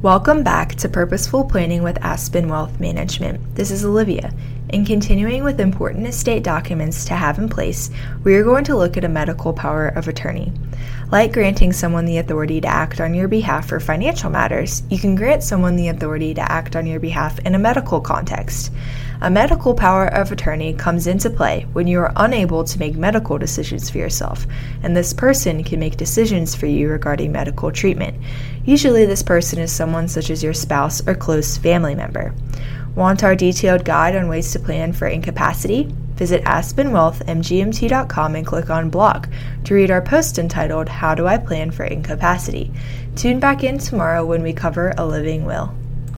Welcome back to Purposeful Planning with Aspen Wealth Management. This is Olivia. In continuing with important estate documents to have in place, we are going to look at a medical power of attorney. Like granting someone the authority to act on your behalf for financial matters, you can grant someone the authority to act on your behalf in a medical context. A medical power of attorney comes into play when you are unable to make medical decisions for yourself, and this person can make decisions for you regarding medical treatment. Usually, this person is someone such as your spouse or close family member. Want our detailed guide on ways to plan for incapacity? Visit aspenwealthmgmt.com and click on blog to read our post entitled How Do I Plan for Incapacity? Tune back in tomorrow when we cover a living will.